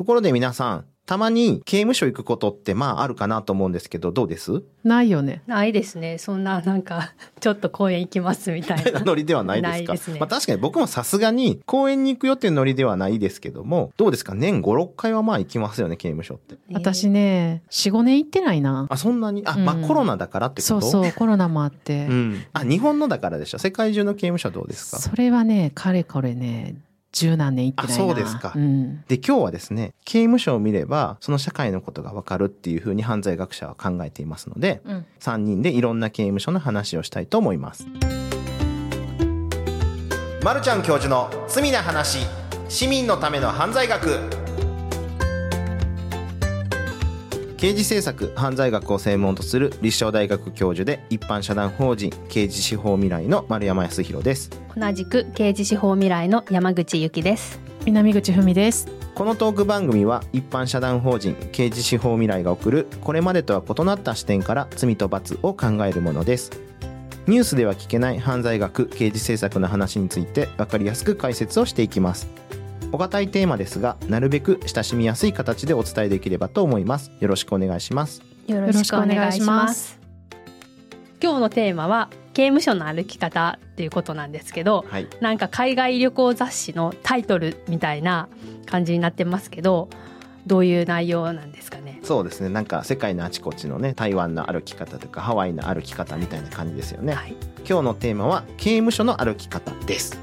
ところで皆さん、たまに刑務所行くことってまああるかなと思うんですけど、どうです？ないよね。ないですね。そんななんか、ちょっと公園行きますみたいな。ノリではないですか？ないですねまあ確かに僕もさすがに公園に行くよっていうノリではないですけども、どうですか？年5、6回はまあ行きますよね、刑務所って。私ね、4、5年行ってないな。あ、そんなに？あ、まあうんコロナだからってこと？そうそう、コロナもあって。うん。あ、日本のだからでしょ？世界中の刑務所はどうですか？それはね、かれこれね、十何年行ってないな。あそうですかうん。で、今日はですね、刑務所を見れば、その社会のことがわかるっていうふうに犯罪学者は考えていますので、うん。3人でいろんな刑務所の話をしたいと思います。まるちゃん教授の罪な話、市民のための犯罪学。刑事政策犯罪学を専門とする立正大学教授で一般社団法人刑事司法未来の丸山康弘です同じく刑事司法未来の山口由紀です。南口文です。このトーク番組は一般社団法人刑事司法未来が送るこれまでとは異なった視点から罪と罰を考えるものですニュースでは聞けない犯罪学刑事政策の話について分かりやすく解説をしていきますお堅いテーマですがなるべく親しみやすい形でお伝えできればと思いますよろしくお願いしますよろしくお願いします。今日のテーマは刑務所の歩き方っていうことなんですけど、はいなんか海外旅行雑誌のタイトルみたいな感じになってますけど、どういう内容なんですかね？そうですねなんか世界のあちこちのね台湾の歩き方とかハワイの歩き方みたいな感じですよねはい。今日のテーマは刑務所の歩き方です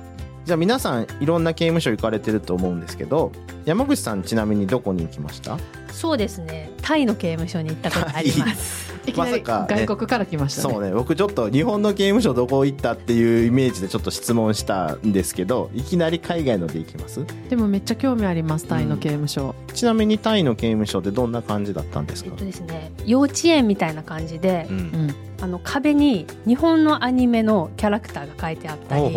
じゃあ皆さんいろんな刑務所行かれてると思うんですけど山口さんちなみにどこに行きました？そうですね。タイの刑務所に行ったことあります。いきなり外国から来ましたね。そうね僕ちょっと日本の刑務所どこ行ったっていうイメージでちょっと質問したんですけどいきなり海外ので行きます？でもめっちゃ興味あります、タイの刑務所。ちなみにタイの刑務所ってどんな感じだったんですか？えっとですね、幼稚園みたいな感じでう、んうん。あの壁に日本のアニメのキャラクターが書いてあったり、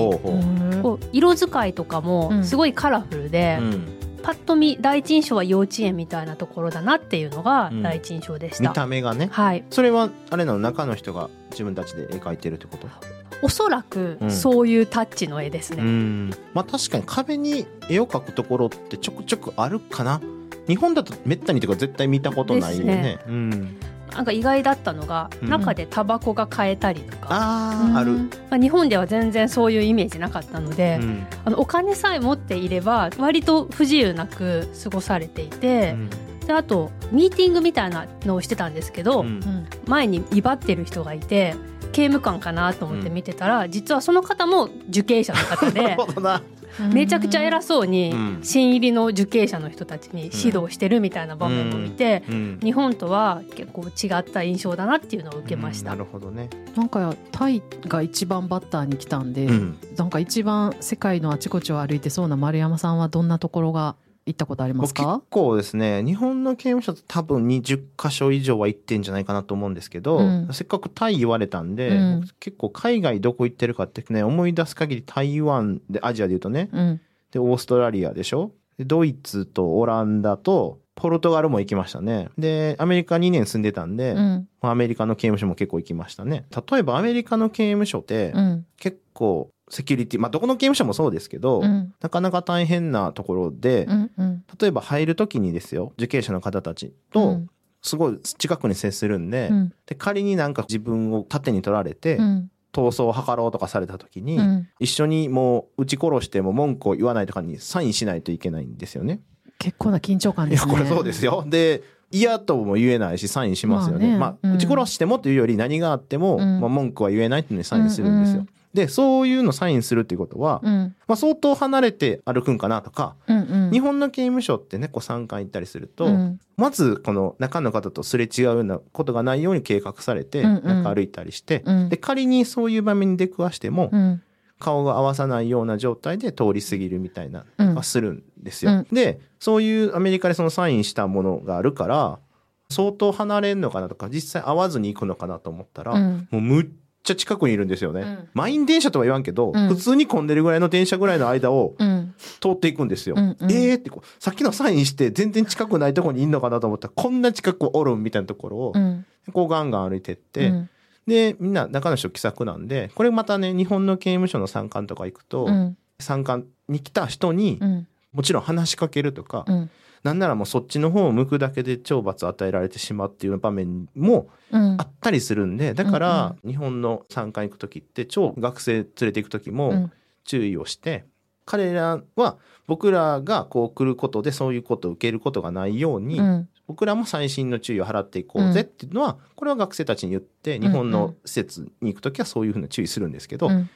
色使いとかもうんすごいカラフルで、うんパッと見第一印象は幼稚園みたいなところだなっていうのがうん。第一印象でし見た。た目がね。はい、それはあれなの？中の人が自分たちで絵描いてるってこと？おそらくうん。そういうタッチの絵ですうね。ん。まあ確かに壁に絵を描くところってちょくちょくあるかな。日本だとめったにというか絶対見たことないよね。ですうん、なんか意外だったのが、うん。中でタバコが買えたりとか、ああある、うん。まあ、日本では全然そういうイメージなかったので、うん。あのお金さえ持っていれば割と不自由なく過ごされていて、であとミーティングみたいなのをしてたんですけど、うん。うん前に威張ってる人がいて刑務官かなと思って見てたら、実はその方も受刑者の方 なでるほどなめちゃくちゃ偉そうにうん。新入りの受刑者の人たちに指導してるみたいな場面も見て、うん。日本とは結構違った印象だなっていうのを受けました。うんなるほどね、なんかタイが一番バッターに来たんで、うん。なんか一番世界のあちこちを歩いてそうな丸山さんはどんなところが行ったことあります僕結か構ですね日本の刑務所多分20箇所以上は行ってんじゃないかなと思うんですけど、うん。せっかくタイ言われたんで、うん。僕結構海外どこ行ってるかってね思い出す限り台湾でアジアで言うとね。うん。でオーストラリアでしょ？でドイツとオランダとポルトガルも行きましたね。でアメリカ2年住んでたんで、うん。まあアメリカの刑務所も結構行きましたね。例えばアメリカの刑務所ってうん。結構セキュリティまあどこの刑務所もそうですけど、うん。なかなか大変なところで、うんうん。例えば入る時にですよ受刑者の方たちうとん。すごい近くに接するんで,、うん。で仮になんか自分を盾に取られて、うん。逃走を図ろうとかされた時に、うん。一緒にもう撃ち殺しても文句を言わないとかにサインしないといけないんですよね。結構な緊張感いやですね。これそうですよ。で嫌とも言えないしサインしますよね。まあ、まあねうん。撃ち殺してもというより何があっても、うん。まあ、文句は言えないっていうのにサインするんですよ。うんうんでそういうのサインするっていうことは、うん。まあ、相当離れて歩くんかなとか、うんうん。日本の刑務所ってねこう3回行ったりすると、うん。まずこの中の方とすれ違うようなことがないように計画されて、うんうん。中歩いたりして、うん。で仮にそういう場面に出くわしても、うん。顔が合わさないような状態で通り過ぎるみたいな、うん。はするんですよ。うん。でそういうアメリカでそのサインしたものがあるから相当離れんのかなとか実際会わずに行くのかなと思ったら、うん。もうむっちゃ近くにいるんですよね。うん。満員電車とは言わんけど、うん。普通に混んでるぐらいの電車ぐらいの間をうん。通っていくんですよ。うんうん。えーってこうさっきのサインして全然近くないところにいんのかなと思ったらこんな近くおるんみたいなところを、うん。こうガンガン歩いてって、うん。でみんな中の人気さくなんでこれまたね日本の刑務所の参観とか行くと、うん。参観に来た人にうん。もちろん話しかけるとか、うんなんならもうそっちの方を向くだけで懲罰与えられてしまうっていう場面もうん。あったりするんで、だから日本の参加に行く時って超学生連れて行く時うもん。注意をして、彼らは僕らがこう来ることでそういうことを受けることがないように、うん。僕らも細心の注意を払っていこうぜっていうのは、これは学生たちに言って日本の施設に行く時はそういうふうな注意するんですけど、いうん。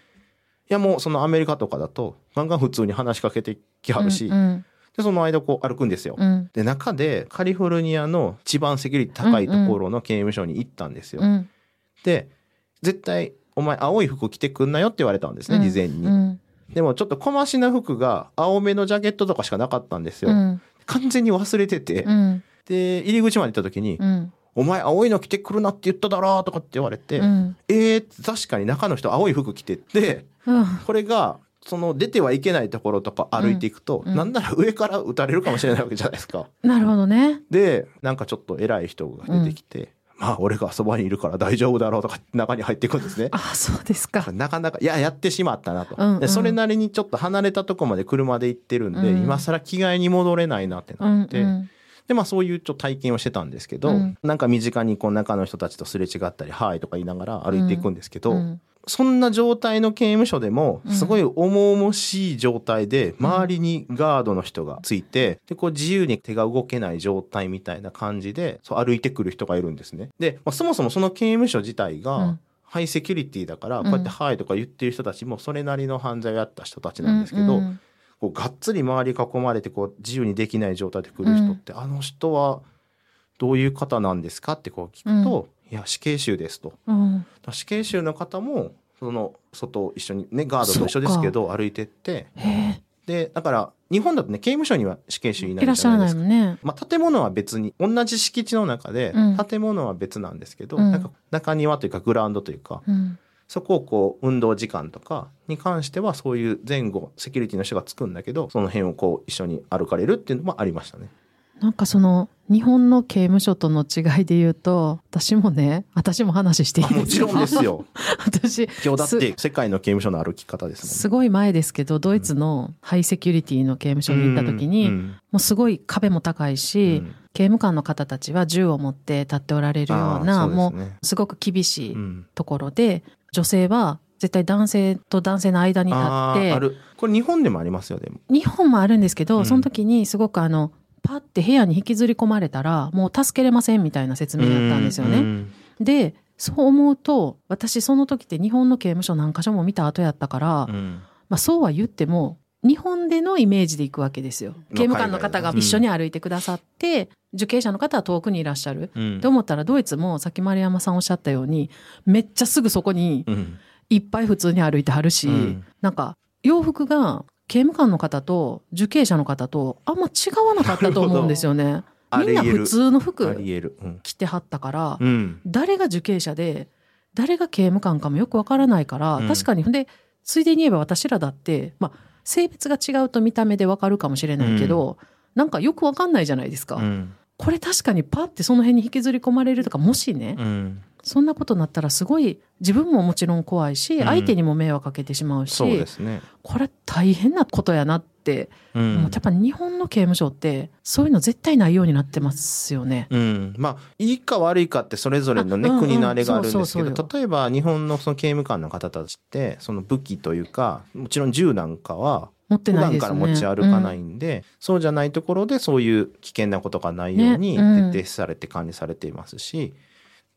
やもうそのアメリカとかだとガンガン普通に話しかけてきはるし、うんでその間こう歩くんですよ。うん。で中でカリフォルニアの一番セキュリティ高いところの刑務所に行ったんですよ。うん。で絶対お前青い服着てくんなよって言われたんですね、うん。事前に、うん。でもちょっと小増しな服が青めのジャケットとかしかなかったんですよ、うん。完全に忘れてて、うん。で入り口まで行った時にうん「お前青いの着てくるなって言っただろ」とかって言われて「うん。えー、確かに中の人青い服着ててうん。これがその出てはいけないところとか歩いていくと、うん。なんなら上から撃たれるかもしれないわけじゃないですか。なるほどね。でなんかちょっと偉い人が出てきて「まあ俺がそばにいるから大丈夫だろう」とか中に入っていくんですね。あそうですか。なかなかいややってしまったなと、うんうん。でそれなりにちょっと離れたとこまで車で行ってるんで、うん。今更着替えに戻れないなってうなんって、うんでまあそういうちょっと体験をしてたんですけど、うん。なんか身近にこう中の人たちとすれ違ったり「はい」とか言いながら歩いていくんですけど、うんそんな状態の刑務所でもうん。すごい重々しい状態で周りにガードの人がついてでこう自由に手が動けない状態みたいな感じでそう歩いてくる人がいるんですね。で、まあ、そもそもその刑務所自体うがん。ハイセキュリティだからんこうやって「はい」とか言ってる人たちもそれなりの犯罪をやった人たちなんですけど、うんこうがっつり周り囲まれてこう自由にできない状態で来る人って、あの人はどういう方なんですかってこう聞くと「いや死刑囚です」と。うん。死刑囚の方もその外を一緒にねガードと一緒ですけど歩いてって。でだから日本だとね刑務所には死刑囚いないじゃないですか。ね。まあ、建物は別に同じ敷地の中でうん。建物は別なんですけど、うん。なんか中庭というかグラウンドというかうん。そこをこう運動時間とかに関してはそういう前後セキュリティの人がつくんだけどその辺をこう一緒に歩かれるっていうのもありましたね。なんかその日本の刑務所との違いで言うと私もね私も話していいあですか？もちろんですよ。私今日だって世界の刑務所の歩き方ですすごい前ですけどドイツのハイセキュリティの刑務所もんね。に行った時に、うん。もうすごい壁も高いし、うん。刑務官の方たちは銃を持って立っておられるようあなうね。うすごく厳しいうん。ところで、女性は絶対男性と男性の間に立ってこれ日本でもありますよでも。日本もあるんですけど、うん。その時にすごくあのパッて部屋に引きずり込まれたらもう助けれませんみたいな説明だったんですよね。うんでそう思うと私その時って日本の刑務所何箇所も見た後やったから、うんまあ、そうは言っても日本でのイメージで行くわけですよ。刑務官の方が一緒に歩いてくださって、受刑者の方は遠くにいらっしゃる。うんと思ったらドイツもさっき丸山さんおっしゃったようにめっちゃすぐそこにうんいっぱい普通に歩いてはるし、うんなんか洋服が刑務官の方と受刑者の方とあんま違わなかったと思うんですよね。みんな普通のあ服着てはったから、うん。誰が受刑者で誰が刑務官かもよくわからないから、うん。確かに。でついでに言えば私らだって、まあ、性別が違うと見た目でわかるかもしれないけど、なんかよくわかんないじゃないですか。うん。これ確かにパッてその辺に引きずり込まれるとかもしね、うんそんなことになったらすごい自分ももちろん怖いし、うん。相手にも迷惑かけてしまうしそうですね。これ大変なことやなって、うん。もうやっぱ日本の刑務所ってそういうの絶対ないようになってますよね。うん、まあいいか悪いかってそれぞれのね、あうんうん。国のあれがあるんですけど例えば日本のその刑務官の方たちってその武器というかもちろん銃なんかは持って普ないね。段から持ち歩かないんで、そうじゃないところでそういう危険なことがないようにね。うん。徹底されて管理されていますし、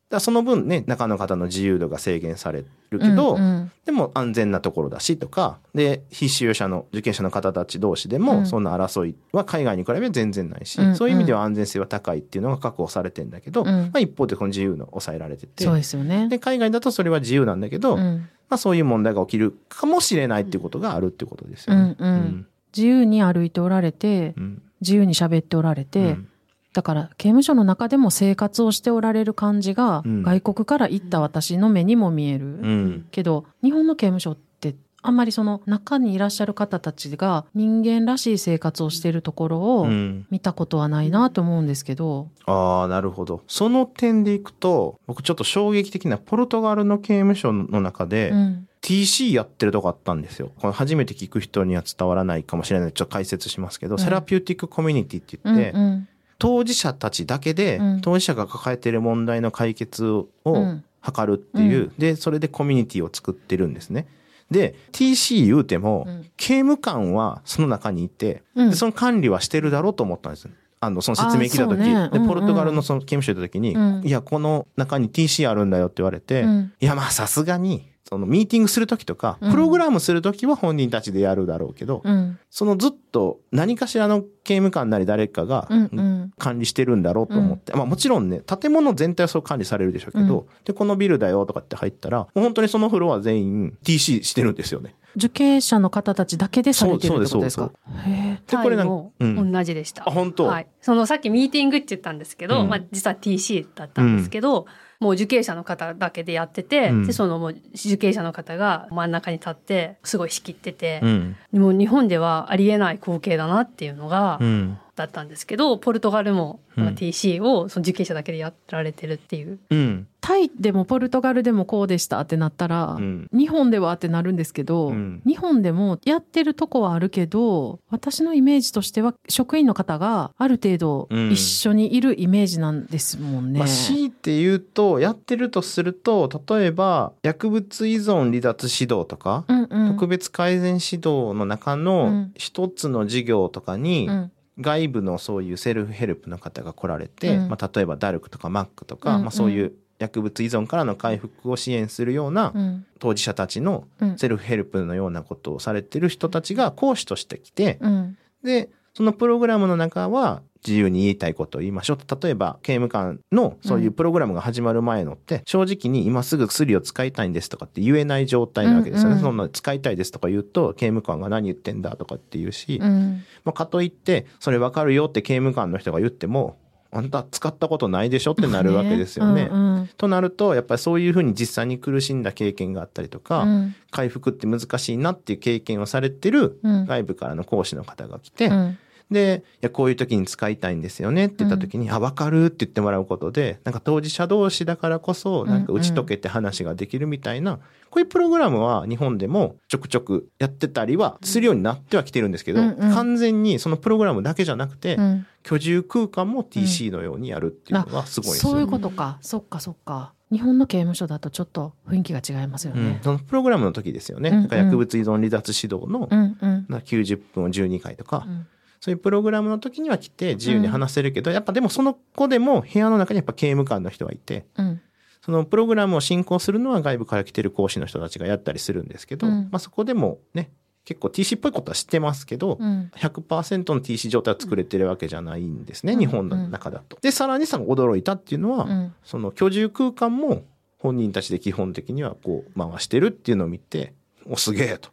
だその分ね中の方の自由度が制限されるけど、うんうん。でも安全なところだしとかで被収容者の受刑者の方たち同士でうん。もそんな争いは海外に比べ全然ないし、うん。そういう意味では安全性は高いっていうのが確保されてんだけど、うん。まあ、一方でこの自由の抑えられてて。そうですよね。で海外だとそれは自由なんだけど、うん。まあ、そういう問題が起きるかもしれないっていうことがあるっていうことですよね。うん。うん。自由に歩いておられてうん。自由に喋っておられて、うんだから刑務所の中でも生活をしておられる感じが、うん。外国から行った私の目にも見える、うん。けど日本の刑務所ってあんまりその中にいらっしゃる方たちが人間らしい生活をしているところをうん。見たことはないなと思うんですけど、ああなるほど。その点でいくと僕ちょっと衝撃的なポルトガルの刑務所の中で、うん。TC やってるとこあったんですよ。この初めて聞く人には伝わらないかもしれない。ちょっと解説しますけど、ん。 therapeutic community って言って、うんうん当事者たちだけで、うん。当事者が抱えている問題の解決をうん。図るっていう、で、それでコミュニティを作ってるんですね。で、TC 言うても、うん。刑務官はその中にいて、うん。でその管理はしてるだろうと思ったんです。あの、その説明聞いた時、ね。で、ポルトガルのその刑務所行った時に、うん。いや、この中に TC あるんだよって言われて、うん。いや、まあさすがに、そのミーティングする時とか、うん。プログラムする時は本人たちでやるだろうけど、うん。そのずっと何かしらの刑務官なり誰かがうんうん。管理してるんだろうと思って、まあもちろんね、建物全体はそう管理されるでしょうけど、うん。で、このビルだよとかって入ったら、もう本当にそのフロア全員 TC してるんですよね。受刑者の方たちだけでされてるってことですそうかへえでこれもうん。同じでした。あ本当？はい。そのさっきミーティングって言ったんですけど、うん。まあ実は TC だったんですけど、もう受刑者の方だけでやってて、うんで、そのもう受刑者の方が真ん中に立って、すごい仕切ってて、うん。もう日本ではありえない光景だなっていうのが、うん。だったんですけど、ポルトガルも TC をその受刑者だけでやられてるっていう。うん。タイでもポルトガルでもこうでしたってなったら、うん。日本ではってなるんですけど、うん。日本でもやってるとこはあるけど私のイメージとしては職員の方がある程度うん。一緒にいるイメージなんですもんね。まあ、強いて言うと、やってるとすると、例えば、薬物依存離脱指導とか、うんうん。特別改善指導の中うのん。一つの事業とかに、うん外部のそういうセルフヘルプの方が来られて、うん。まあ、例えばダルクとかマックとか、うんうんまあ、そういう薬物依存からの回復を支援するようなうん。当事者たちのうんセルフヘルプのようなことをされてる人たちが講師として来て、うん。で、そのプログラムの中は自由に言いたいことを言いましょう。例えば、刑務官のそういうプログラムが始まる前のって、正直に今すぐ薬を使いたいんですとかって言えない状態なわけですよね。うんうん。そんな使いたいですとか言うと、刑務官が何言ってんだとかって言うし、うん。まあ、かといって、それわかるよって刑務官の人が言っても、あんた使ったことないでしょってなるわけですよね。うんうん。となると、やっぱりそういうふうに実際に苦しんだ経験があったりとか、うん。回復って難しいなっていう経験をされてるうん。外部からの講師の方が来て、うんで、いや、こういう時に使いたいんですよねって言った時に、あ、わかるって言ってもらうことで、なんか当事者同士だからこそ、なんか打ち解けて話ができるみたいな、こういうプログラムは日本でもちょくちょくやってたりはするようになってはきてるんですけど、うんうん。完全にそのプログラムだけじゃなくて、うん。居住空間も TC のようにやるっていうのがすごいですよね。そういうことか、そっかそっか。日本の刑務所だとちょっと雰囲気が違いますようん。ね。そのプログラムの時ですよね。うんうん薬物依存離脱指導のうん。うん。な90分を12回とか、うんそういうプログラムの時には来て自由に話せるけど、やっぱでもその子でも部屋の中にやっぱ刑務官の人がいて、うん。そのプログラムを進行するのは外部から来てる講師の人たちがやったりするんですけど、うん。まあそこでもね、結構 TC っぽいことは知ってますけど、うん。100%の TC 状態を作れてるわけじゃないんですね、うん。日本の中だと。で、さらにさ、驚いたっていうのは、うん。その居住空間も本人たちで基本的にはこう回してるっていうのを見て、お、すげえと。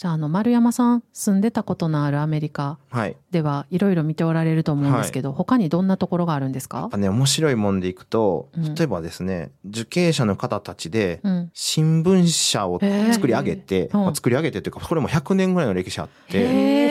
じゃああの丸山さん住んでたことのあるアメリカはい。ではいろいろ見ておられると思うんですけど、他にどんなところがあるんですか？ね、面白いもんでいくとうん、例えばですね、受刑者の方たちで、うん。新聞社を作り上げて、へーうん。まあ作り上げてというか、これも100年ぐらいの歴史あって、へえ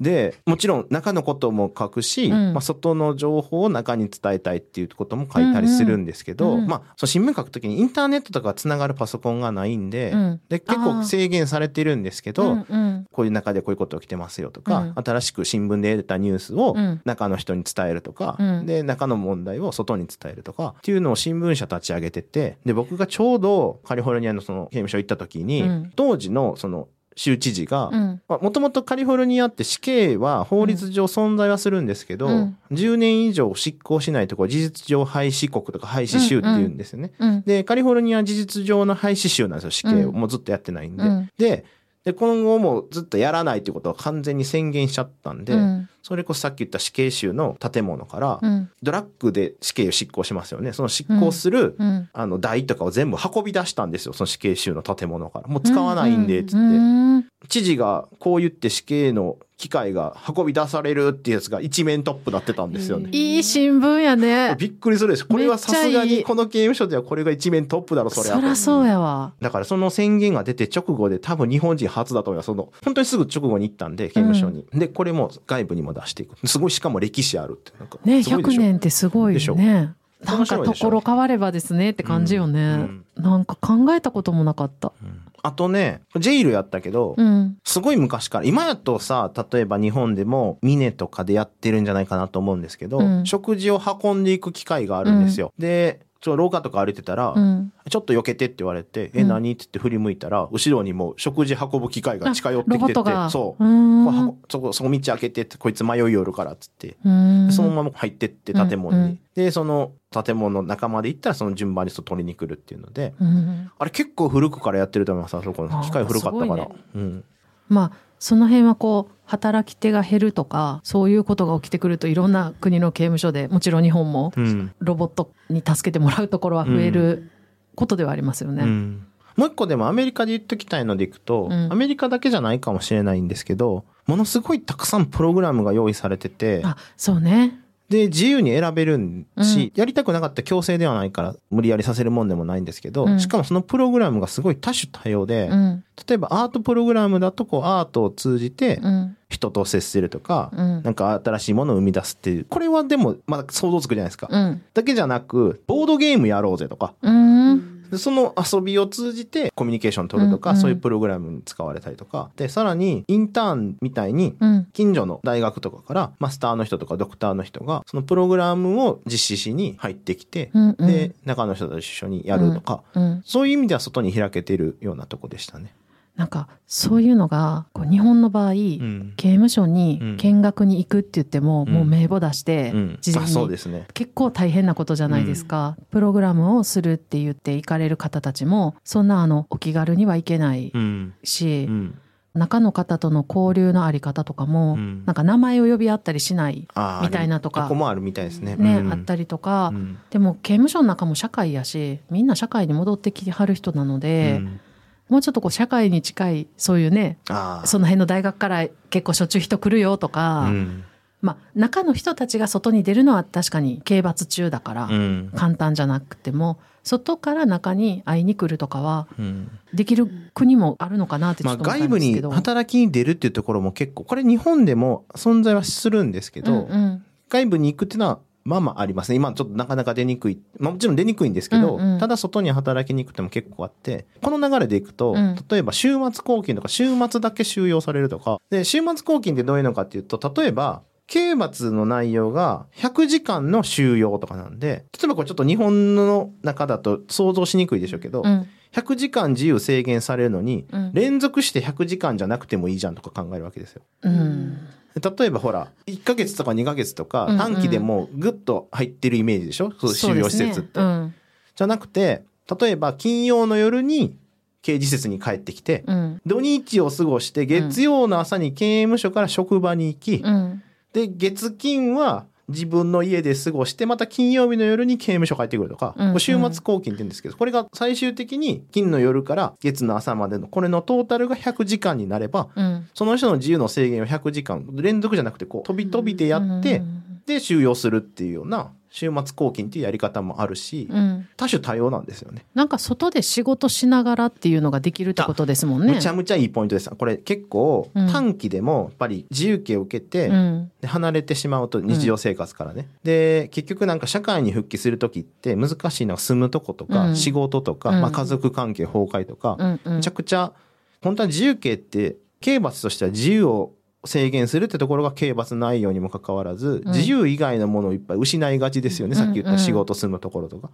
で、もちろん中のことも書くし、うん。まあ、外の情報を中に伝えたいっていうことも書いたりするんですけど、うんうんまあ、その新聞書くときにインターネットとかつながるパソコンがないんで、うん。で結構制限されてるんですけど、うんうん。こういう中でこういうこと起きてますよとか、うん新しく新聞で得たニュースをうん。中の人に伝えるとか、うん。で、中の問題を外に伝えるとか、っていうのを新聞社立ち上げてて、で、僕がちょうどカリフォルニアのその刑務所行った時に、うん。当時のその州知事が、うんもともとカリフォルニアって死刑は法律上存在はするんですけど、うん10年以上執行しないところ事実上廃止国とか廃止州って言うんですよね。うんで、カリフォルニアは事実上の廃止州なんですよ、死刑を。うんもうずっとやってないんで。うんで、で、今後もずっとやらないっていうことを完全に宣言しちゃったんで、うんそれこそさっき言った死刑囚の建物から、うんドラッグで死刑を執行しますよね。その執行する、うんあの台とかを全部運び出したんですよ。その死刑囚の建物から。もう使わないんで、つって。うん知事がこう言って死刑の機械が運び出されるっていうやつが一面トップなってたんですよね。いい新聞やねびっくりするでしょ。これはさすがにこの刑務所ではこれが一面トップだろ、それは。そりゃそうやわだからその宣言が出て直後で多分日本人初だと思います。その、本当にすぐ直後に行ったんで、刑務所に。で、これも外部にも出していく。すごい、しかも歴史あるって。なんかねすごいでしょ。100年ってすごいでしょ。よねなんかところ変わればですねって感じよね、うん。なんか考えたこともなかった。うん。あとね、ジェイルやったけど、うん。すごい昔から、今やとさ、例えば日本でもミネとかでやってるんじゃないかなと思うんですけど、うん。食事を運んでいく機会があるんですよ。で、ちょ廊下とか歩いてたら、うん。ちょっと避けてって言われて、え、うん何？って言って振り向いたら、後ろにもう食事運ぶ機械が近寄ってロきてて。そう。うそこ、そこ道開けてって、こいつ迷いよるからっつって、そのまま入ってって建物に。うんうんで、その建物の中まで行ったらその順番に取りに来るっていうので、うんあれ結構古くからやってると思います、あそこの機械古かったから。ねうん。まあその辺はこう働き手が減るとかそういうことが起きてくるといろんな国の刑務所でもちろん日本もうん。ロボットに助けてもらうところは増えることではありますよね。うんもう一個でもアメリカで言っときたいのでいくと、うんアメリカだけじゃないかもしれないんですけど、ものすごいたくさんプログラムが用意されてて、あそうね。で、自由に選べるし、うん。やりたくなかったら強制ではないから、無理やりさせるもんでもないんですけど、うん。しかもそのプログラムがすごい多種多様で、うん。例えばアートプログラムだと、こう、アートを通じてうん。人と接するとか、うん。なんか新しいものを生み出すっていう、これはでも、まだ想像つくじゃないですか。うん。だけじゃなく、ボードゲームやろうぜとか、うんでその遊びを通じてコミュニケーション取るとか、うんうん。そういうプログラムに使われたりとか、で、さらにインターンみたいに、うん。近所の大学とかからマスターの人とかドクターの人がそのプログラムを実施しに入ってきて、うんうん。で中の人と一緒にやるとか、うんそういう意味では外に開けてるようなとこでしたね。なんかそういうのがこう日本の場合、うん。刑務所にうん。見学に行くって言っても、うん。もう名簿出して、事前に。そうですね。結構大変なことじゃないですか、プログラムをするって言って行かれる方たちもそんなあのお気軽にはいけないうん。し、うん。中の方との交流のあり方とかも、うん。なんか名前を呼び合ったりしないみたいなとかここもあるみたいですね。ね、うん。あったりとか、うん。でも刑務所の中も社会やしみんな社会に戻ってきてはる人なので、うんもうちょっとこう社会に近いそういうねその辺の大学から結構しょっちゅう人来るよとか、うん。まあ中の人たちが外に出るのは確かに刑罰中だからうん。簡単じゃなくても外から中に会いに来るとかはうん。できる国もあるのかなってちまあ、ょっと思った外部にんですけど。働きに出るっていうところも結構これ日本でも存在はするんですけど、うんうん。外部に行くっていうのはまあまあありますね。今ちょっとなかなか出にくい。まあもちろん出にくいんですけど、うんうんただ外に働きに行くっても結構あって、この流れでいくと、うん例えば週末拘禁とか週末だけ収容されるとか、で、週末拘禁ってどういうのかっていうと、例えば、刑罰の内容が100時間の収容とかなんで、例えばこれちょっと日本の中だと想像しにくいでしょうけど、うん100時間自由制限されるのに、うん連続して100時間じゃなくてもいいじゃんとか考えるわけですよ。うん例えばほら、1ヶ月とか2ヶ月とかうんうん。短期でもうグッと入ってるイメージでしょ、そう収容施設って。ねうん。じゃなくて、例えば金曜の夜に刑事施設に帰ってきて、うん。土日を過ごして月曜の朝に刑務所から職場に行き、うん。で、月金は自分の家で過ごして、また金曜日の夜に刑務所帰ってくるとか、うんうん。週末拘禁って言うんですけど、これが最終的に金の夜から月の朝までの、これのトータルが100時間になれば、うん。その人の自由の制限を100時間、連続じゃなくて、こう、飛び飛びでやってう、ん。で、収容するっていうような、週末拘禁っていうやり方もあるし、うん。多種多様なんですよね。なんか外で仕事しながらっていうのができるってことですもんね。むちゃむちゃいいポイントです。これ結構うん。短期でもやっぱり自由形を受けて、うん。で離れてしまうと日常生活からね、で結局なんか社会に復帰する時って難しいのは住むとことか、うん。仕事とか、うん。まあ、家族関係崩壊とか、うんうん。めちゃくちゃ本当は自由形って刑罰としては自由を制限するってところが刑罰内容にもかかわらず、うん自由以外のものをいっぱい失いがちですよね、さっき言った仕事住むところとか。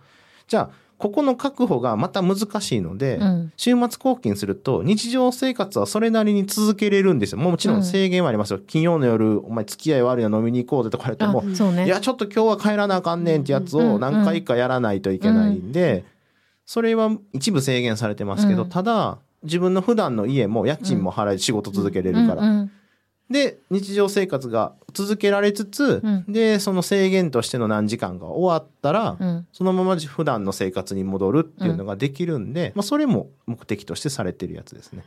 じゃあここの確保がまた難しいので、うん週末拘禁すると日常生活はそれなりに続けれるんですよ。もちろん制限はありますよ。金曜の夜、お前付き合い悪いな飲みに行こうぜとか言われてあも。いや、ちょっと今日は帰らなあかんねんってやつを何回かやらないといけないんで、それは一部制限されてますけど、うんただ、自分の普段の家も家賃も払い仕事続けれるから。うんうんで、日常生活が続けられつつ、うんで、その制限としての何時間が終わったら、うんそのまま普段の生活に戻るっていうのができるんで、まあそれも目的としてされてるやつですね。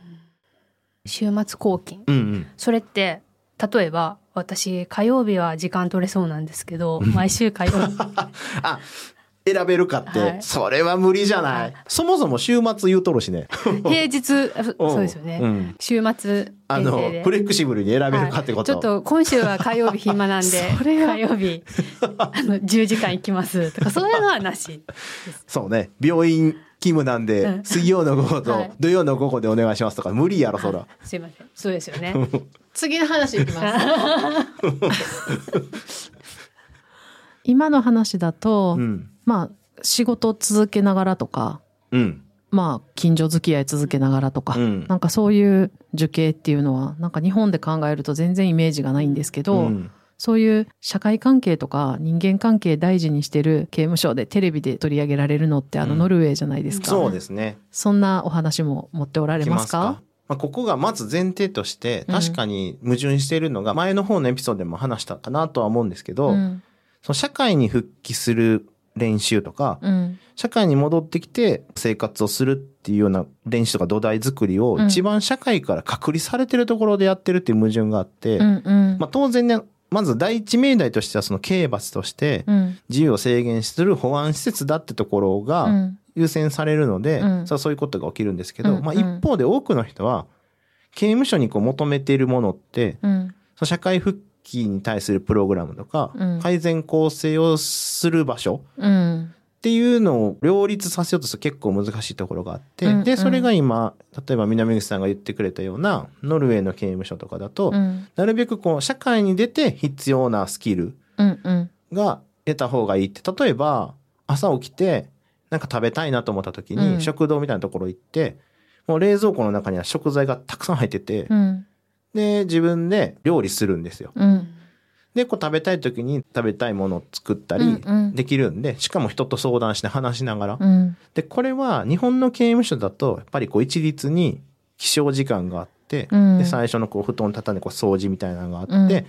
週末抗菌。うんうん。それって、例えば、私、火曜日は時間取れそうなんですけど、毎週火曜日。あ、選べるかって、はい。それは無理じゃない、はい。そもそも週末言うとるしね。平日、あそ うん。そうですよね。うん。週末あの限定で。フレキシブルに選べるかってこと、はい。ちょっと今週は火曜日暇なんで それは。火曜日あの10時間行きますとかそういうのはなしそうね。病院勤務なんで、うん。水曜の午後とはい。土曜の午後でお願いしますとか無理やろそら。すいません。そうですよね。次の話いきます。今の話だと、うんまあ仕事続けながらとか、うん。まあ近所付き合い続けながらとか、うん。なんかそういう受刑っていうのは、なんか日本で考えると全然イメージがないんですけど、うん。そういう社会関係とか人間関係大事にしてる刑務所でテレビで取り上げられるのってあのうん。ノルウェーじゃないですか。そうですね。そんなお話も持っておられますか？まあ、ここがまず前提としてうん。確かに矛盾しているのが前の方のエピソードでも話したかなとは思うんですけど、うん。その社会に復帰する練習とか、うん。社会に戻ってきて生活をするっていうような練習とか土台作りをうん一番社会から隔離されてるところでやってるっていう矛盾があって、うん。うん。まあ当然ね、まず第一命題としてはその刑罰としてうん。自由を制限する保安施設だってところうがん。優先されるので、うんそういうことが起きるんですけど、うんまあ一方で多くの人は刑務所にこう求めているものって、うん。その社会復帰に対するプログラムとか、うん改善構成をする場所うん。っていうのを両立させようとすると結構難しいところがあって、うんで、それが今、例えば南口さんが言ってくれたようなノルウェーの刑務所とかだと、うん。なるべくこう社会に出て必要なスキルうん。うん。が得た方がいいって、例えば朝起きてなんか食べたいなと思った時うんに食堂みたいなところ行って、もう冷蔵庫の中には食材がたくさん入ってて、うん。で、自分で料理するんですよ。うん。で、こう食べたい時に食べたいものを作ったりうんうんできるんで、しかも人と相談して話しながら。うん。で、これは日本の刑務所だと、やっぱりこう一律に起床時間があって、うんで、最初のこう布団畳んでこう掃除みたいなのがあって、うん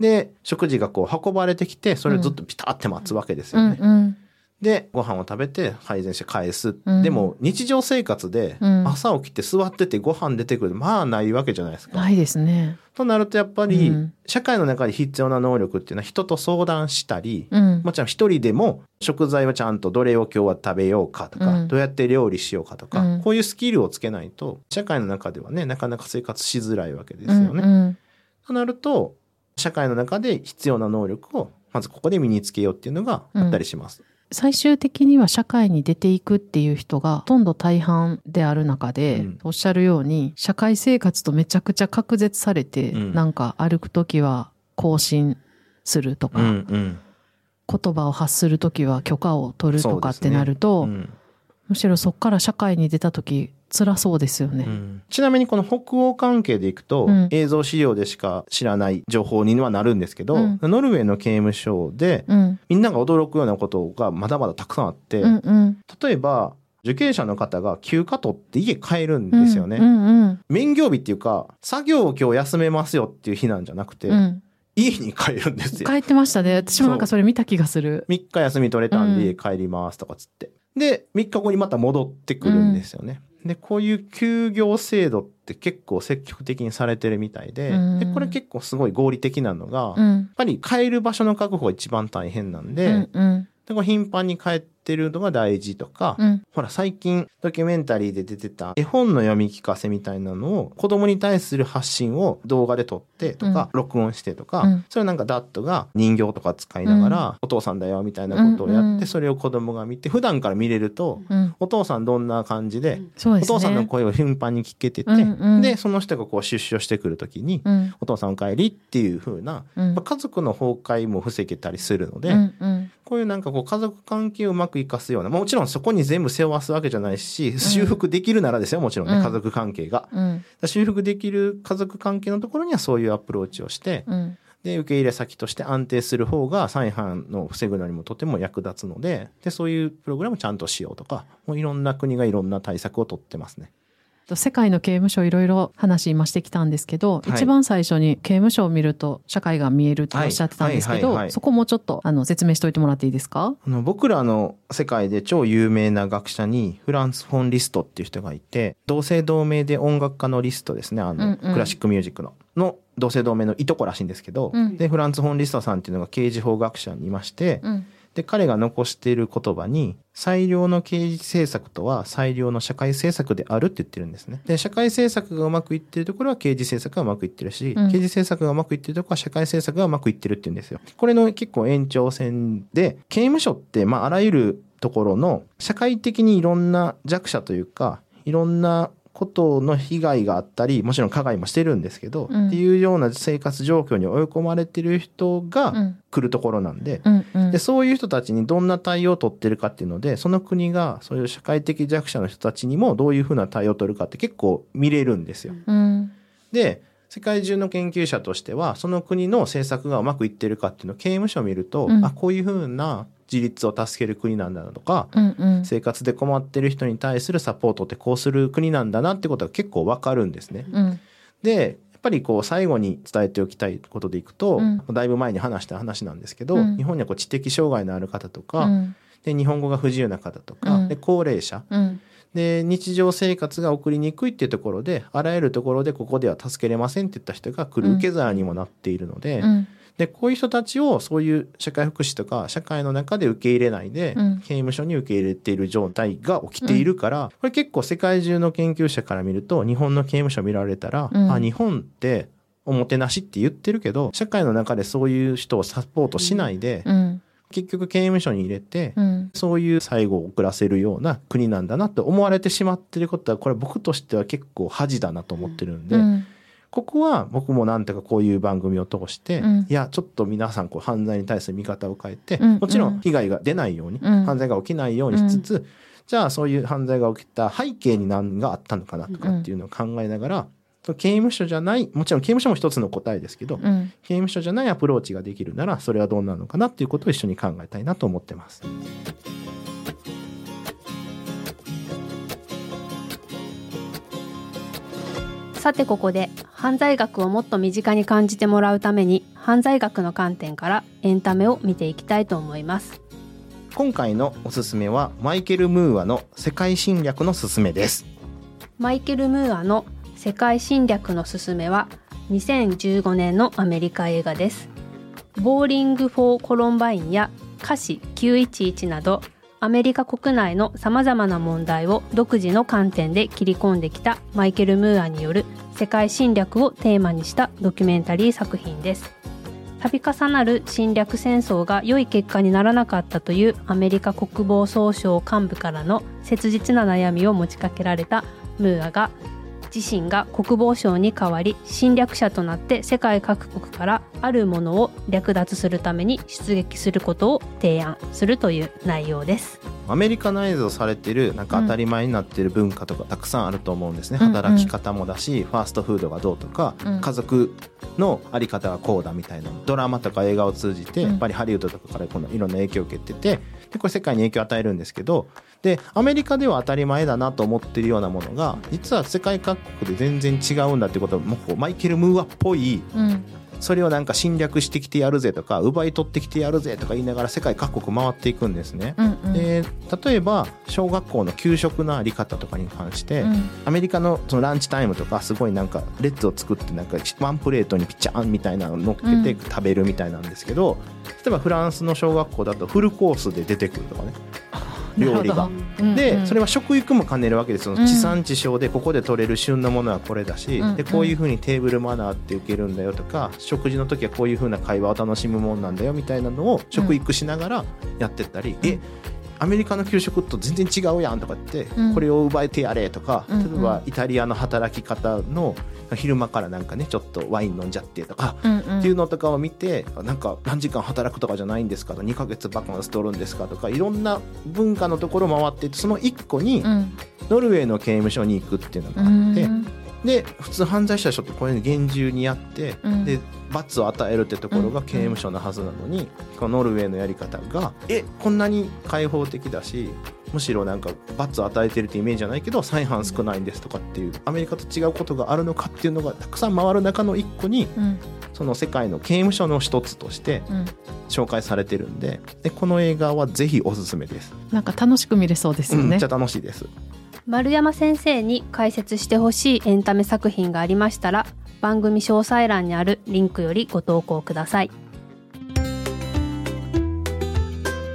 で、食事がこう運ばれてきて、それをずっとピタって待つわけですうん。よね。うん。で、ご飯を食べて配膳して返す。うんでも、日常生活でうん朝起きて座っててご飯出てくる。まあないわけじゃないですか。ないですね。となるとやっぱり、うん社会の中で必要な能力っていうのは人と相談したり、うん。もちろん一人でも食材をちゃんとどれを今日は食べようかとか、うんどうやって料理しようかとか、うんこういうスキルをつけないと、社会の中ではね、なかなか生活しづらいわけですうんよね。うん。となると、社会の中で必要な能力を、まずここで身につけようっていうのがあったりします。最終的には社会に出ていくっていう人がほとんど大半である中で、うん。おっしゃるように社会生活とめちゃくちゃ隔絶されて、うん。なんか歩くときは更新するとか、うんうん。言葉を発するときは許可を取るとかってなると、うん。むしろそこから社会に出たとき辛そうですよね。うんちなみにこの北欧関係でいくと、うん映像資料でしか知らない情報にはなるんですけど、うんノルウェーの刑務所でうん。みんなが驚くようなことがまだまだたくさんあって、うんうん。例えば受刑者の方が休暇取って家帰るんですよね。うんうん免業日っていうか作業を今日休めますよっていう日なんじゃなくて、うん。うん家に帰るんですよ。帰ってましたね。私もなんかそれ見た気がする。3日休み取れたんでうん家帰りますとかつって。で、3日後にまた戻ってくるんですよね。で、こういう休業制度って結構積極的にされてるみたいで、うんで、これ結構すごい合理的なのが、やっうん。ぱり帰る場所の確保が一番大変なんで、うんうん。でこう頻繁に帰ってるのが大事とか、うん。ほら最近ドキュメンタリーで出てた絵本の読み聞かせみたいなのを子供に対する発信を動画で撮ってとか、録音してとか、うんそれをなんかダットが人形とか使いながら、お父さんだよみたいなことをやって、うんうんそれを子供が見て普段から見れると、うん。お父さんどんな感じで、ですね。お父さんの声を頻繁に聞けてて、うんうんでその人がこう出所してくる時に、うん。お父さんお帰りっていう風な、うんまあ家族の崩壊も防げたりするので、うんうん。こういうなんかこう家族関係をうまくいかすような、もちろんそこに全部背負わすわけじゃないし、修復できるならですよ、もちろんね、うん家族関係が。うん。修復できる家族関係のところにはそういうアプローチをして、うん。で、受け入れ先として安定する方が再犯の防ぐのにもとても役立つので、で、そういうプログラムをちゃんとしようとか、もういろんな国がいろんな対策を取ってますね。世界の刑務所いろいろ話今してきたんですけど、はい。一番最初に刑務所を見ると社会が見えるっておっしゃってたんですけど、そこもちょっとあの説明しておいてもらっていいですか？あの僕らの世界で超有名な学者にフランス・フォン・リストっていう人がいて同姓同名で音楽家のリストですねあの、うんうん。クラシックミュージックの。の同姓同名のいとこらしいんですけど、うん。でフランス・フォン・リストさんっていうのが刑事法学者にいまして、うん。で、彼が残している言葉に、最良の刑事政策とは最良の社会政策であるって言ってるんですね。で、社会政策がうまくいってるところは刑事政策がうまくいってるし、うん刑事政策がうまくいってるところは社会政策がうまくいってるって言うんですよ。これの結構延長線で、刑務所って、まあ、あらゆるところの社会的にいろんな弱者というか、いろんなことの被害があったり、もちろん加害もしてるんですけど、うん。っていうような生活状況に追い込まれてる人うがん。来るところなんで、うんうん。で、そういう人たちにどんな対応を取ってるかっていうので、その国がそういう社会的弱者の人たちにもどういうふうな対応を取るかって結構見れるんですよ。うん。で、世界中の研究者としては、その国の政策がうまくいってるかっていうのを刑務所を見ると、うん。あ、こういうふうな自立を助ける国なんだなとか、うんうん。生活で困ってる人に対するサポートってこうする国なんだなってことが結構わかるんですね。うん。で、やっぱりこう最後に伝えておきたいことでいくと、うん。だいぶ前に話した話なんですけど、うん。日本にはこう知的障害のある方とか、うん。で日本語が不自由な方とか、うん。で高齢者うんで日常生活が送りにくいっていうところであらゆるところでここでは助けれませんって言った人が来るうん受け皿にもなっているので,、うん。でこういう人たちをそういう社会福祉とか社会の中で受け入れないで、うん。刑務所に受け入れている状態が起きているから、これ結構世界中の研究者から見ると日本の刑務所見られたら、うん。あ日本っておもてなしって言ってるけど社会の中でそういう人をサポートしないで、うん結局刑務所に入れて、うん。そういう最後を遅らせるような国なんだなって思われてしまってることは、これ僕としては結構恥だなと思ってるんで、うん。ここは僕もなんとかこういう番組を通して、うんいや、ちょっと皆さんこう犯罪に対する見方を変えて、うん。もちろん被害が出ないように、うん。犯罪が起きないようにしつつ、じゃあそういう犯罪が起きた背景に何があったのかなとかっていうのを考えながら、刑務所じゃない、もちろん刑務所も一つの答えですけど、うん。刑務所じゃないアプローチができるなら、それはどうなのかなっていうことを一緒に考えたいなと思ってます。さてここで犯罪学をもっと身近に感じてもらうために犯罪学の観点からエンタメを見ていきたいと思います。今回のおすすめはマイケル・ムーアの世界侵略のすすめです。マイケル・ムーアの世界侵略のすすめは2015年のアメリカ映画です。ボーリング・フォー・コロンバインや華氏911などアメリカ国内のさまざまな問題を独自の観点で切り込んできたマイケル・ムーアによる世界侵略をテーマにしたドキュメンタリー作品です。度重なる侵略戦争が良い結果にならなかったというアメリカ国防総省幹部からの切実な悩みを持ちかけられたムーアが自身が国防省に代わり侵略者となって世界各国からあるものを略奪するために出撃することを提案するという内容です。アメリカナイズをされてるなんか当たり前になってる文化とかたくさんあると思うんですね、うんうん。働き方もだしファーストフードがどうとか、うん。家族のあり方がこうだみたいなドラマとか映画を通じてうんやっぱりハリウッドとかからこのいろんな影響を受けててでこれ世界に影響を与えるんですけどでアメリカでは当たり前だなと思ってるようなものが実は世界各国で全然違うんだってことをもうマイケル・ムーアっぽいうん。それをなんか侵略してきてやるぜとか奪い取ってきてやるぜとか言いながら世界各国回っていくんですね。うんうん。で例えば小学校の給食のあり方とかに関して、うん。アメリカのそのランチタイムとかすごいなんか列を作ってなんかワンプレートにピッチャーンみたいなの乗っけて食べるみたいなんですけど、例えばフランスの小学校だとフルコースで出てくるとかね料理が。で、うん。それは食育も兼ねるわけです。ようん。地産地消でここで取れる旬のものはこれだし、うんでこういうふうにテーブルマナーって受けるんだよとか食事の時はこういうふうな会話を楽しむもんなんだよみたいなのを食育しながらやってったり、えアメリカの給食と全然違うやんとかって、うんこれを奪えてやれとか、うんうん。例えばイタリアの働き方の昼間からなんかねちょっとワイン飲んじゃってとか、うんうん。っていうのとかを見てなんか何時間働くとかじゃないんですか？と2ヶ月バカンス取るんですか？とかいろんな文化のところ回っててその1個にうん。ノルウェーの刑務所に行くっていうのがうあって、んで普通犯罪者の人ってこれ厳重にやって、うん。で罰を与えるってところが刑務所のはずなのに、このノルウェーのやり方がえこんなに開放的だしむしろなんか罰を与えてるってイメージじゃないけど再犯少ないんですとかっていうアメリカと違うことがあるのかっていうのがたくさん回る中の一個にうん。その世界の刑務所の一つとしてうん。紹介されてるんででこの映画はぜひおすすめです、なんか楽しく見れそうですよね。うんめっちゃ。楽しいです丸山先生に解説してほしいエンタメ作品がありましたら番組詳細欄にあるリンクよりご投稿ください。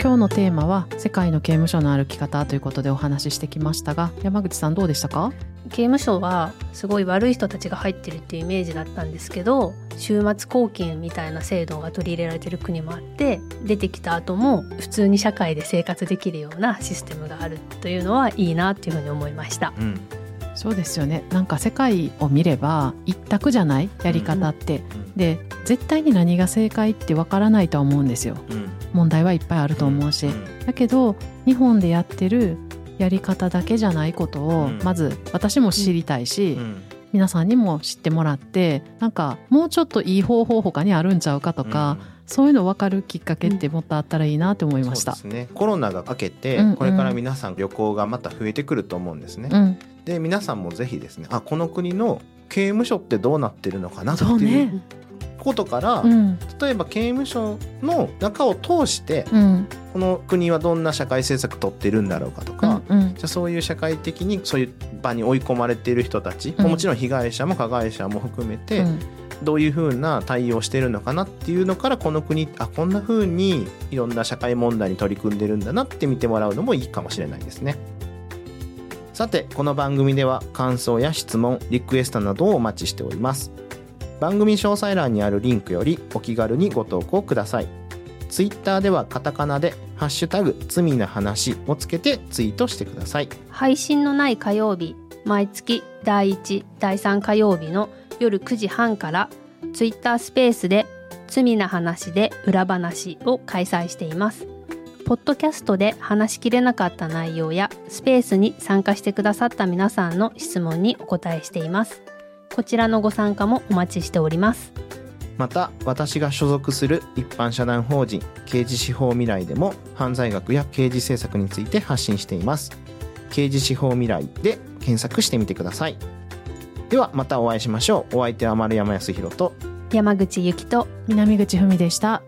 今日のテーマは世界の刑務所の歩き方ということでお話ししてきましたが山口さんどうでしたか？刑務所はすごい悪い人たちが入ってるっていうイメージだったんですけど週末抗菌みたいな制度が取り入れられてる国もあって出てきた後も普通に社会で生活できるようなシステムがあるというのはいいなっていうふうに思いました。うん。そうですよね。なんか世界を見れば一択じゃないやり方って、で絶対に何が正解ってわからないとは思うんですよ。うん。問題はいっぱいあると思うし、ん。だけど日本でやってるやり方だけじゃないことを、うん。まず私も知りたいし、うん。皆さんにも知ってもらってなんかもうちょっといい方法他にあるんちゃうかとか、そういうの分かるきっかけってもっとあったらいいなと思いました。そうですね。コロナが明けて、これから皆さん旅行がまた増えてくると思うんですね、うん、で皆さんもぜひですねあこの国の刑務所ってどうなってるのかなっていうね。ことから、うん、例えば刑務所の中を通してうん、この国はどんな社会政策取ってるんだろうかとか、うん、うん。じゃあそういう社会的にそういう場に追い込まれている人たち、うん。もちろん被害者も加害者も含めて、うん。どういうふうな対応してるのかなっていうのからこの国あこんなふうにいろんな社会問題に取り組んでるんだなって見てもらうのもいいかもしれないですね。さてこの番組では感想や質問リクエストなどをお待ちしております。番組詳細欄にあるリンクよりお気軽にご投稿ください。ツイッターではカタカナで「ハッシュタグ罪な話」をつけてツイートしてください。配信のない火曜日毎月第1第3火曜日の夜9時半からツイッタースペースで「罪な話で裏話」を開催しています。ポッドキャストで話しきれなかった内容やスペースに参加してくださった皆さんの質問にお答えしています。こちらのご参加もお待ちしております。また私が所属する一般社団法人刑事司法未来でも犯罪学や刑事政策について発信しています刑事司法未来で検索してみてくださいではまたお会いしましょうお相手は丸山康弘と山口ゆきと南口文でした。